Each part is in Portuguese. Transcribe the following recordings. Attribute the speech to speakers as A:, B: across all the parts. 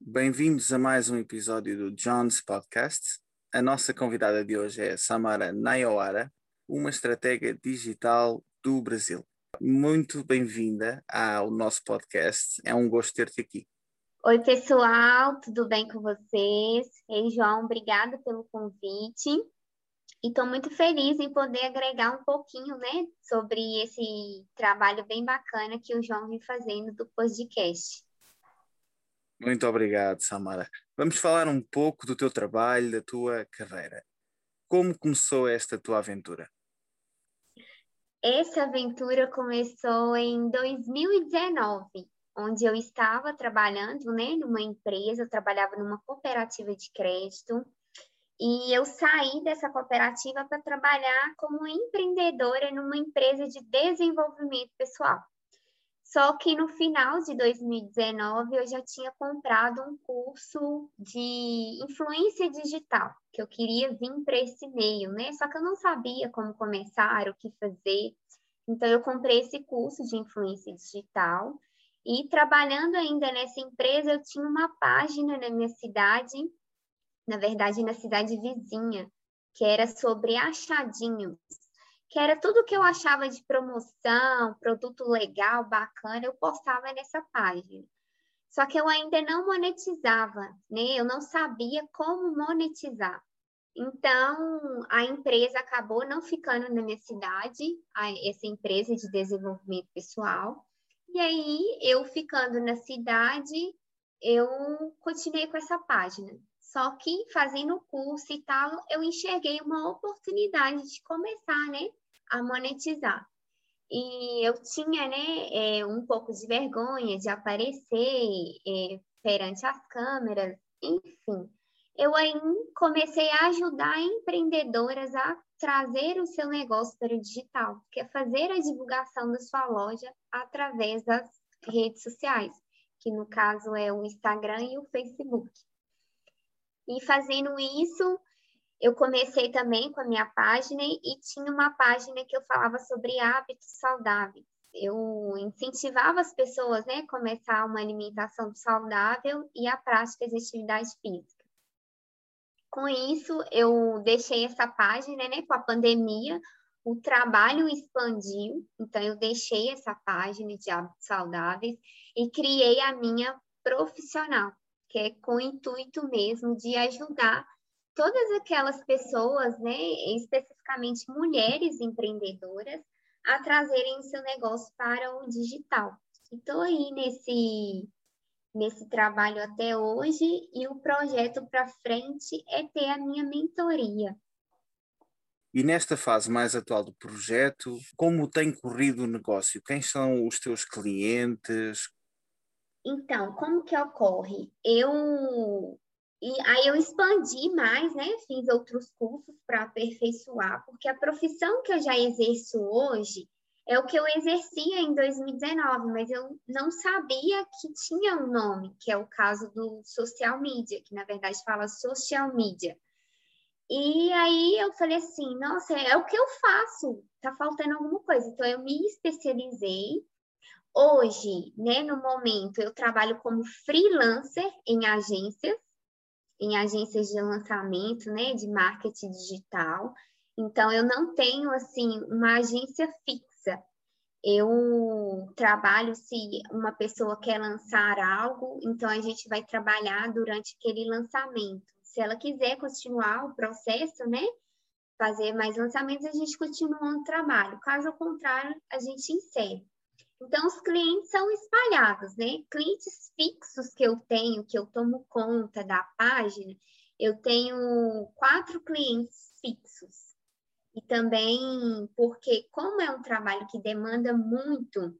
A: Bem-vindos a mais um episódio do John's Podcast. A nossa convidada de hoje é Samara Nayawara, uma estratégia digital do Brasil. Muito bem-vinda ao nosso podcast. É um gosto ter-te aqui.
B: Oi, pessoal, tudo bem com vocês? Ei, João, obrigada pelo convite. E estou muito feliz em poder agregar um pouquinho, né, sobre esse trabalho bem bacana que o João vem fazendo do podcast.
A: Muito obrigado, Samara. Vamos falar um pouco do teu trabalho, da tua carreira. Como começou esta tua aventura?
B: Essa aventura começou em 2019, onde eu estava trabalhando, né, numa empresa, eu trabalhava numa cooperativa de crédito, e eu saí dessa cooperativa para trabalhar como empreendedora numa empresa de desenvolvimento pessoal. Só que no final de 2019 eu já tinha comprado um curso de influência digital, que eu queria vir para esse meio, né? Só que eu não sabia como começar, o que fazer. Então eu comprei esse curso de influência digital e trabalhando ainda nessa empresa, eu tinha uma página na minha cidade, na verdade na cidade vizinha, que era sobre achadinhos que era tudo que eu achava de promoção, produto legal, bacana, eu postava nessa página. Só que eu ainda não monetizava, né? Eu não sabia como monetizar. Então, a empresa acabou não ficando na minha cidade, essa empresa de desenvolvimento pessoal. E aí, eu ficando na cidade, eu continuei com essa página. Só que fazendo o curso e tal, eu enxerguei uma oportunidade de começar, né? A monetizar. E eu tinha, né, é, um pouco de vergonha de aparecer é, perante as câmeras, enfim. Eu aí comecei a ajudar empreendedoras a trazer o seu negócio para o digital, que é fazer a divulgação da sua loja através das redes sociais, que no caso é o Instagram e o Facebook. E fazendo isso, eu comecei também com a minha página e tinha uma página que eu falava sobre hábitos saudáveis. Eu incentivava as pessoas, né, a começar uma alimentação saudável e a prática de atividade física. Com isso, eu deixei essa página, né, com a pandemia, o trabalho expandiu, então eu deixei essa página de hábitos saudáveis e criei a minha profissional, que é com o intuito mesmo de ajudar todas aquelas pessoas, né, especificamente mulheres empreendedoras, a trazerem seu negócio para o digital. Estou aí nesse, nesse trabalho até hoje e o projeto para frente é ter a minha mentoria.
A: E nesta fase mais atual do projeto, como tem corrido o negócio? Quem são os teus clientes?
B: Então, como que ocorre? Eu e aí eu expandi mais, né? Fiz outros cursos para aperfeiçoar, porque a profissão que eu já exerço hoje é o que eu exercia em 2019, mas eu não sabia que tinha um nome, que é o caso do social media, que na verdade fala social media. E aí eu falei assim, nossa, é o que eu faço, tá faltando alguma coisa. Então eu me especializei. Hoje, né, no momento, eu trabalho como freelancer em agências em agências de lançamento, né, de marketing digital. Então, eu não tenho, assim, uma agência fixa. Eu trabalho se uma pessoa quer lançar algo, então a gente vai trabalhar durante aquele lançamento. Se ela quiser continuar o processo, né, fazer mais lançamentos, a gente continua o trabalho. Caso contrário, a gente encerra. Então, os clientes são espalhados, né? Clientes fixos que eu tenho, que eu tomo conta da página, eu tenho quatro clientes fixos. E também porque, como é um trabalho que demanda muito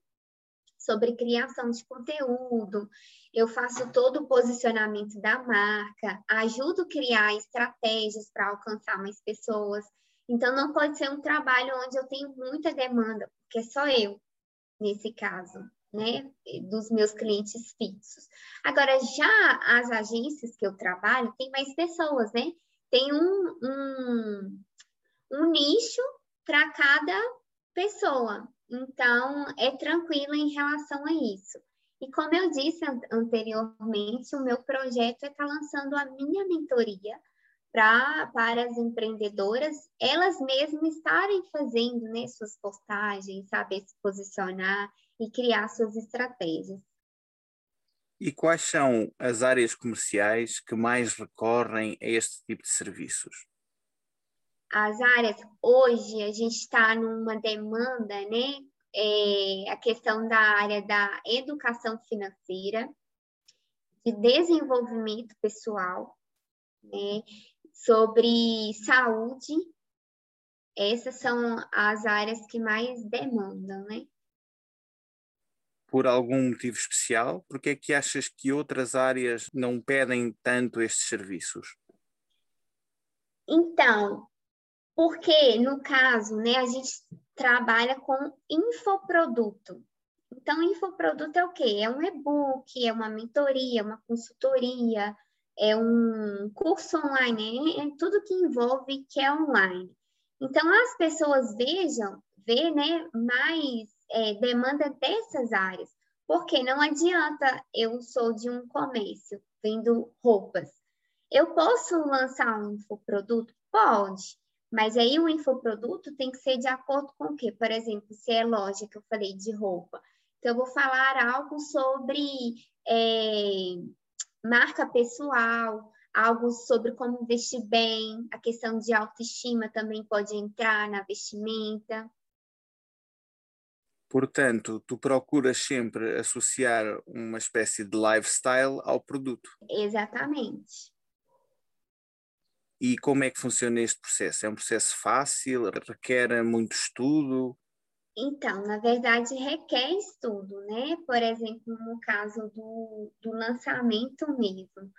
B: sobre criação de conteúdo, eu faço todo o posicionamento da marca, ajudo a criar estratégias para alcançar mais pessoas. Então, não pode ser um trabalho onde eu tenho muita demanda, porque é só eu nesse caso, né, dos meus clientes fixos. Agora, já as agências que eu trabalho, tem mais pessoas, né? Tem um, um, um nicho para cada pessoa. Então, é tranquilo em relação a isso. E como eu disse anteriormente, o meu projeto é estar tá lançando a minha mentoria pra, para as empreendedoras, elas mesmas estarem fazendo né, suas postagens, saber se posicionar e criar suas estratégias.
A: E quais são as áreas comerciais que mais recorrem a este tipo de serviços?
B: As áreas, hoje a gente está numa demanda, né? É, a questão da área da educação financeira, de desenvolvimento pessoal, né? Sobre saúde, essas são as áreas que mais demandam, né?
A: por algum motivo especial? Porque é que achas que outras áreas não pedem tanto estes serviços?
B: Então, porque no caso, né, a gente trabalha com infoproduto. Então, infoproduto é o quê? É um e-book, é uma mentoria, uma consultoria, é um curso online, é tudo que envolve que é online. Então, as pessoas vejam, vê, né, mais é, demanda dessas áreas, porque não adianta eu sou de um comércio, vendo roupas. Eu posso lançar um infoproduto? Pode, mas aí o infoproduto tem que ser de acordo com o quê? Por exemplo, se é loja que eu falei de roupa, então eu vou falar algo sobre é, marca pessoal, algo sobre como vestir bem, a questão de autoestima também pode entrar na vestimenta.
A: Portanto, tu procuras sempre associar uma espécie de lifestyle ao produto.
B: Exatamente.
A: E como é que funciona este processo? É um processo fácil? Requer muito estudo?
B: Então, na verdade, requer estudo, né? Por exemplo, no caso do, do lançamento mesmo.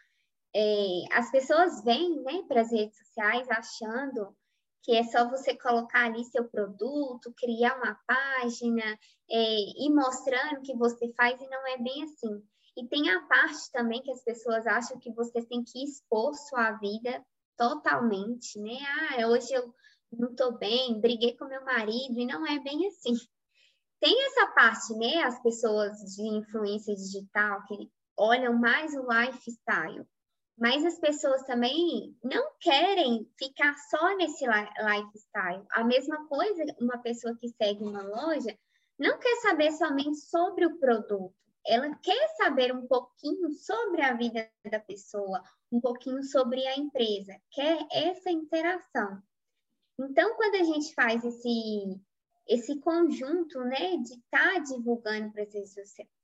B: É, as pessoas vêm né, para as redes sociais achando que é só você colocar ali seu produto, criar uma página é, e mostrando o que você faz, e não é bem assim. E tem a parte também que as pessoas acham que você tem que expor sua vida totalmente, né? Ah, hoje eu não estou bem, briguei com meu marido, e não é bem assim. Tem essa parte, né? As pessoas de influência digital que olham mais o lifestyle. Mas as pessoas também não querem ficar só nesse lifestyle. A mesma coisa, uma pessoa que segue uma loja não quer saber somente sobre o produto. Ela quer saber um pouquinho sobre a vida da pessoa, um pouquinho sobre a empresa, quer essa interação. Então, quando a gente faz esse, esse conjunto né, de estar tá divulgando para as redes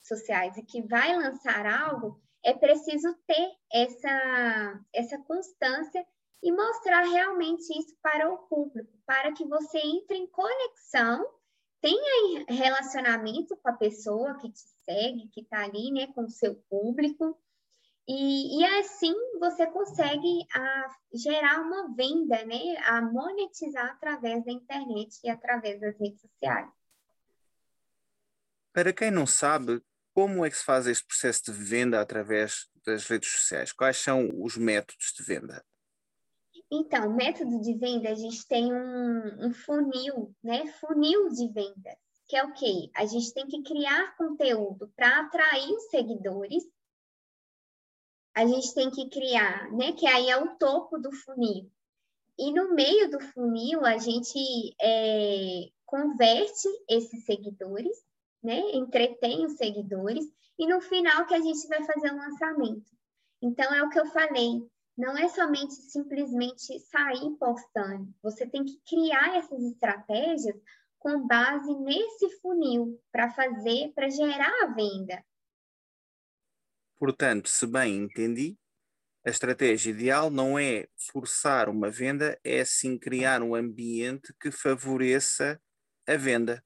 B: sociais e que vai lançar algo, é preciso ter essa, essa constância e mostrar realmente isso para o público, para que você entre em conexão, tenha relacionamento com a pessoa que te segue, que está ali, né, com o seu público, e, e assim você consegue a, ah, gerar uma venda, né, a monetizar através da internet e através das redes sociais.
A: Para quem não sabe, como é que se faz este processo de venda através das redes sociais? Quais são os métodos de venda?
B: Então, método de venda, a gente tem um, um funil, né? Funil de venda, que é o quê? A gente tem que criar conteúdo para atrair os seguidores. A gente tem que criar, né? Que aí é o topo do funil. E no meio do funil, a gente é, converte esses seguidores né? Entretém os seguidores e no final que a gente vai fazer o lançamento. Então é o que eu falei, não é somente simplesmente sair postando, você tem que criar essas estratégias com base nesse funil para fazer, para gerar a venda.
A: Portanto, se bem entendi, a estratégia ideal não é forçar uma venda, é sim criar um ambiente que favoreça a venda.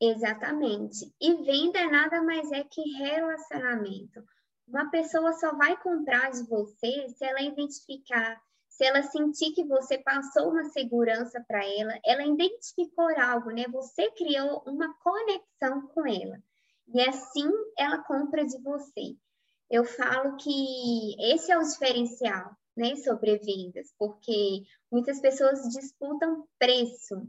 B: Exatamente. E venda nada mais é que relacionamento. Uma pessoa só vai comprar de você se ela identificar, se ela sentir que você passou uma segurança para ela, ela identificou algo, né? Você criou uma conexão com ela. E assim ela compra de você. Eu falo que esse é o diferencial, né, sobre vendas, porque muitas pessoas disputam preço.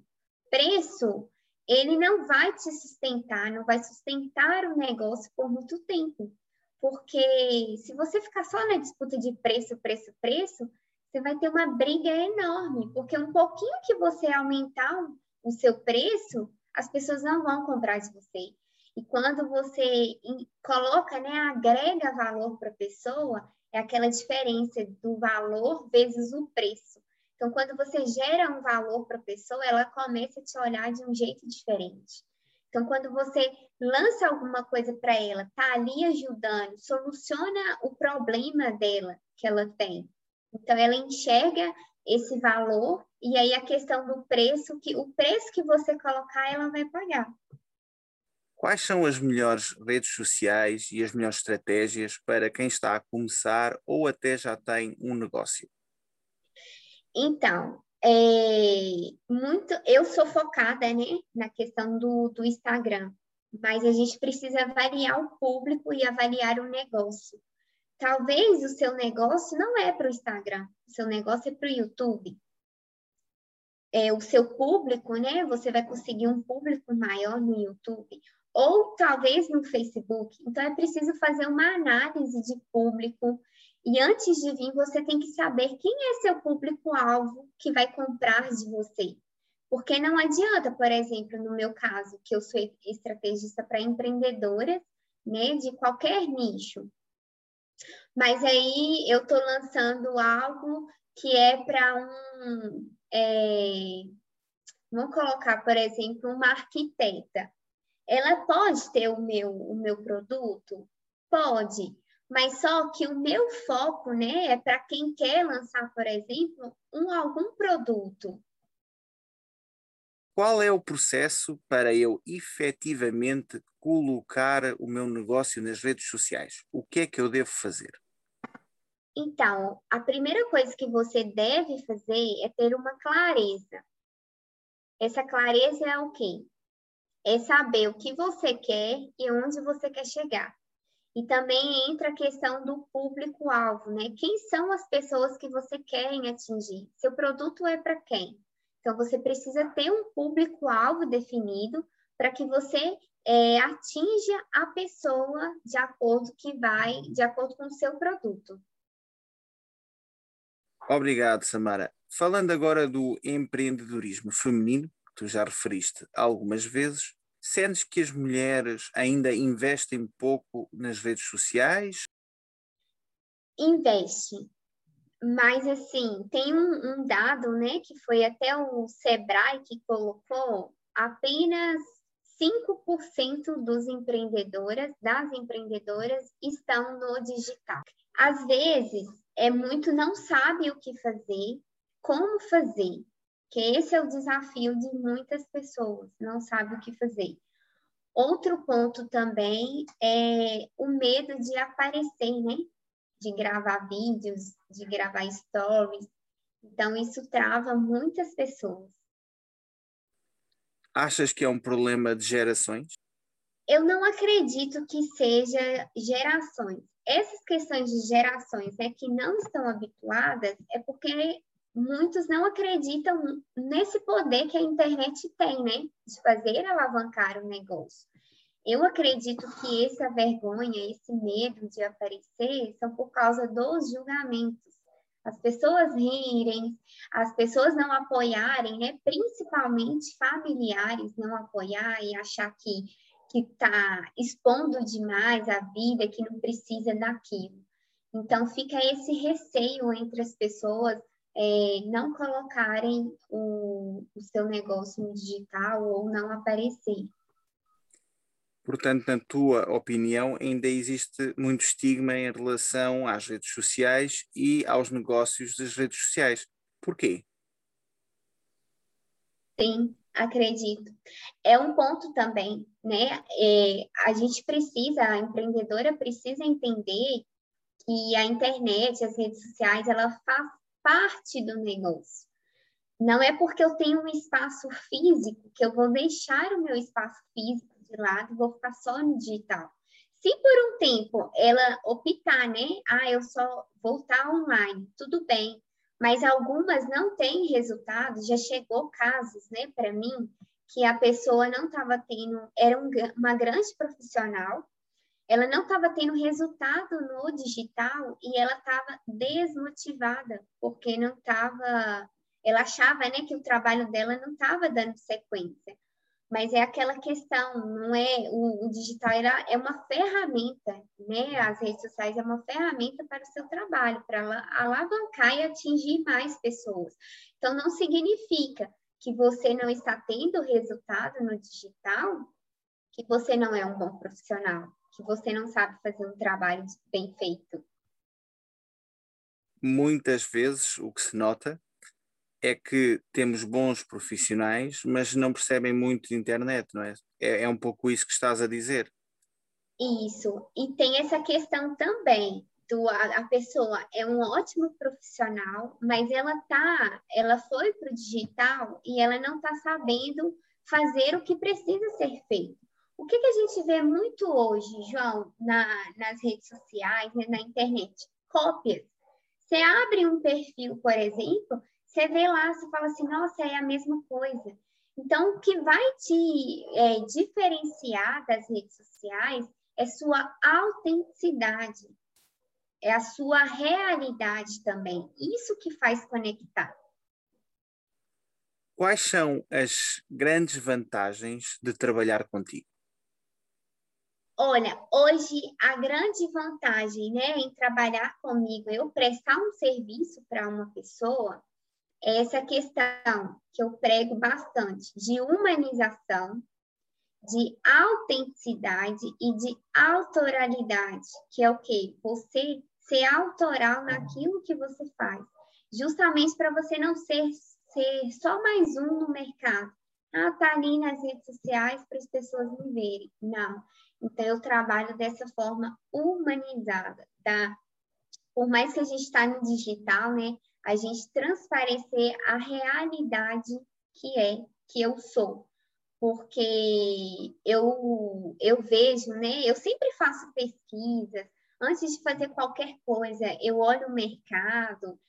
B: Preço ele não vai te sustentar, não vai sustentar o negócio por muito tempo. Porque se você ficar só na disputa de preço, preço, preço, você vai ter uma briga enorme, porque um pouquinho que você aumentar o seu preço, as pessoas não vão comprar de você. E quando você coloca, né, agrega valor para a pessoa, é aquela diferença do valor vezes o preço. Então, quando você gera um valor para a pessoa, ela começa a te olhar de um jeito diferente. Então, quando você lança alguma coisa para ela, tá ali ajudando, soluciona o problema dela que ela tem. Então, ela enxerga esse valor e aí a questão do preço, que o preço que você colocar, ela vai pagar.
A: Quais são as melhores redes sociais e as melhores estratégias para quem está a começar ou até já tem um negócio?
B: Então, é, muito, eu sou focada né, na questão do, do Instagram, mas a gente precisa avaliar o público e avaliar o negócio. Talvez o seu negócio não é para o Instagram, o seu negócio é para o YouTube. É, o seu público, né? Você vai conseguir um público maior no YouTube ou talvez no Facebook. Então, é preciso fazer uma análise de público. E antes de vir, você tem que saber quem é seu público-alvo que vai comprar de você. Porque não adianta, por exemplo, no meu caso, que eu sou estrategista para empreendedoras, né, de qualquer nicho. Mas aí eu estou lançando algo que é para um. É, vamos colocar, por exemplo, uma arquiteta. Ela pode ter o meu, o meu produto? Pode, mas só que o meu foco né, é para quem quer lançar, por exemplo, um, algum produto.
A: Qual é o processo para eu efetivamente colocar o meu negócio nas redes sociais? O que é que eu devo fazer?
B: Então, a primeira coisa que você deve fazer é ter uma clareza. Essa clareza é o quê? É saber o que você quer e onde você quer chegar. E também entra a questão do público-alvo, né? Quem são as pessoas que você quer atingir? Seu produto é para quem? Então, você precisa ter um público-alvo definido para que você é, atinja a pessoa de acordo que vai, de acordo com o seu produto.
A: Obrigado, Samara. Falando agora do empreendedorismo feminino, que tu já referiste algumas vezes, Sentes que as mulheres ainda investem pouco nas redes sociais?
B: Investe. Mas, assim, tem um, um dado, né, que foi até o Sebrae que colocou, apenas 5% dos empreendedoras, das empreendedoras, estão no digital. Às vezes, é muito não sabe o que fazer, como fazer que esse é o desafio de muitas pessoas, não sabe o que fazer. Outro ponto também é o medo de aparecer, né? De gravar vídeos, de gravar stories. Então, isso trava muitas pessoas.
A: Achas que é um problema de gerações?
B: Eu não acredito que seja gerações. Essas questões de gerações né, que não estão habituadas é porque muitos não acreditam nesse poder que a internet tem, né? De fazer alavancar o negócio. Eu acredito que essa vergonha, esse medo de aparecer são por causa dos julgamentos. As pessoas rirem, as pessoas não apoiarem, né? Principalmente familiares não apoiar e achar que que está expondo demais a vida, que não precisa daquilo. Então, fica esse receio entre as pessoas é, não colocarem o, o seu negócio no digital ou não aparecer.
A: Portanto, na tua opinião, ainda existe muito estigma em relação às redes sociais e aos negócios das redes sociais. Porquê?
B: Sim, acredito. É um ponto também, né? É, a gente precisa, a empreendedora precisa entender que a internet, as redes sociais, ela faz parte do negócio. Não é porque eu tenho um espaço físico que eu vou deixar o meu espaço físico de lado e vou ficar só no digital. Se por um tempo ela optar, né? Ah, eu só voltar online, tudo bem. Mas algumas não têm resultado, já chegou casos, né, para mim, que a pessoa não estava tendo, era um, uma grande profissional, ela não estava tendo resultado no digital e ela estava desmotivada, porque não estava, ela achava né, que o trabalho dela não estava dando sequência. Mas é aquela questão, não é o, o digital era, é uma ferramenta, né? As redes sociais é uma ferramenta para o seu trabalho, para alavancar e atingir mais pessoas. Então não significa que você não está tendo resultado no digital, que você não é um bom profissional, que você não sabe fazer um trabalho bem feito.
A: Muitas vezes o que se nota é que temos bons profissionais, mas não percebem muito de internet, não é? é? É um pouco isso que estás a dizer.
B: Isso. E tem essa questão também do a, a pessoa é um ótimo profissional, mas ela tá, ela foi para o digital e ela não está sabendo fazer o que precisa ser feito. O que, que a gente vê muito hoje, João, na, nas redes sociais, né, na internet? Cópias. Você abre um perfil, por exemplo, você vê lá, você fala assim, nossa, é a mesma coisa. Então, o que vai te é, diferenciar das redes sociais é sua autenticidade, é a sua realidade também. Isso que faz conectar.
A: Quais são as grandes vantagens de trabalhar contigo?
B: Olha, hoje a grande vantagem né, em trabalhar comigo, eu prestar um serviço para uma pessoa, essa questão que eu prego bastante de humanização, de autenticidade e de autoralidade, que é o quê? Você ser autoral naquilo que você faz, justamente para você não ser, ser só mais um no mercado. Ah, tá ali nas redes sociais para as pessoas me verem. Não. Então, eu trabalho dessa forma humanizada, tá? Por mais que a gente está no digital, né? a gente transparecer a realidade que é, que eu sou. Porque eu, eu vejo, né? Eu sempre faço pesquisas, antes de fazer qualquer coisa, eu olho o mercado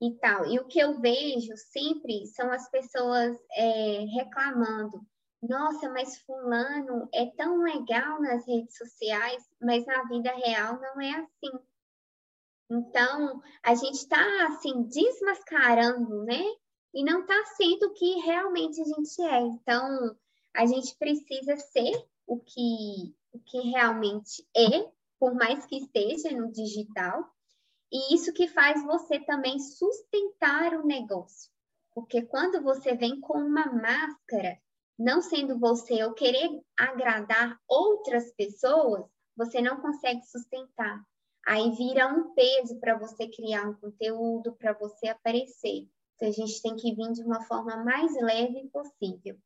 B: e tal. E o que eu vejo sempre são as pessoas é, reclamando. Nossa, mas fulano é tão legal nas redes sociais, mas na vida real não é assim. Então, a gente está, assim, desmascarando, né? E não está sendo o que realmente a gente é. Então, a gente precisa ser o que, o que realmente é, por mais que esteja no digital. E isso que faz você também sustentar o negócio. Porque quando você vem com uma máscara, não sendo você ou querer agradar outras pessoas, você não consegue sustentar aí vira um peso para você criar um conteúdo, para você aparecer. Então, a gente tem que vir de uma forma mais leve possível.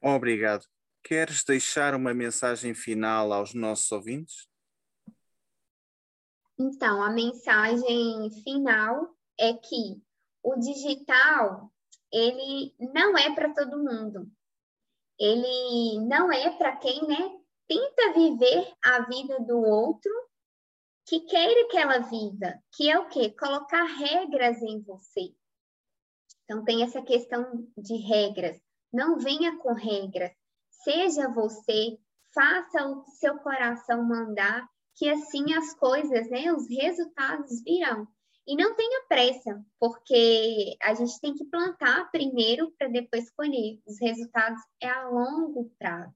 A: Obrigado. Queres deixar uma mensagem final aos nossos ouvintes?
B: Então, a mensagem final é que o digital, ele não é para todo mundo. Ele não é para quem, né, tenta viver a vida do outro que queira que ela viva, que é o quê? Colocar regras em você. Então, tem essa questão de regras. Não venha com regras. Seja você, faça o seu coração mandar, que assim as coisas, né, os resultados virão. E não tenha pressa, porque a gente tem que plantar primeiro para depois colher. Os resultados é a longo prazo.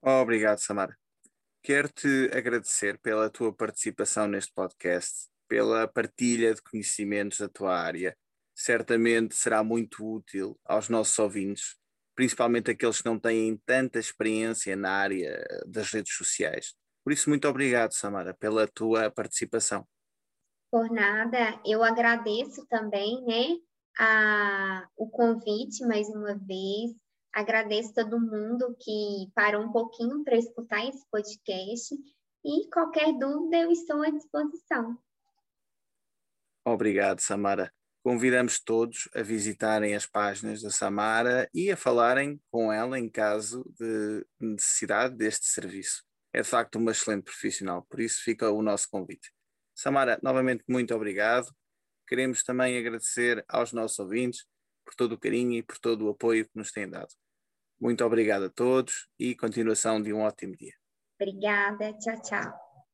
A: Obrigado, Samara. Quero-te agradecer pela tua participação neste podcast, pela partilha de conhecimentos da tua área. Certamente será muito útil aos nossos ouvintes, principalmente aqueles que não têm tanta experiência na área das redes sociais. Por isso, muito obrigado, Samara, pela tua participação.
B: Por nada, eu agradeço também, né, a, o convite mais uma vez. Agradeço todo mundo que parou um pouquinho para escutar esse podcast e qualquer dúvida eu estou à disposição.
A: Obrigado, Samara. Convidamos todos a visitarem as páginas da Samara e a falarem com ela em caso de necessidade deste serviço. É de facto uma excelente profissional, por isso fica o nosso convite. Samara, novamente muito obrigado. Queremos também agradecer aos nossos ouvintes por todo o carinho e por todo o apoio que nos têm dado. Muito obrigado a todos e continuação de um ótimo dia.
B: Obrigada, tchau, tchau.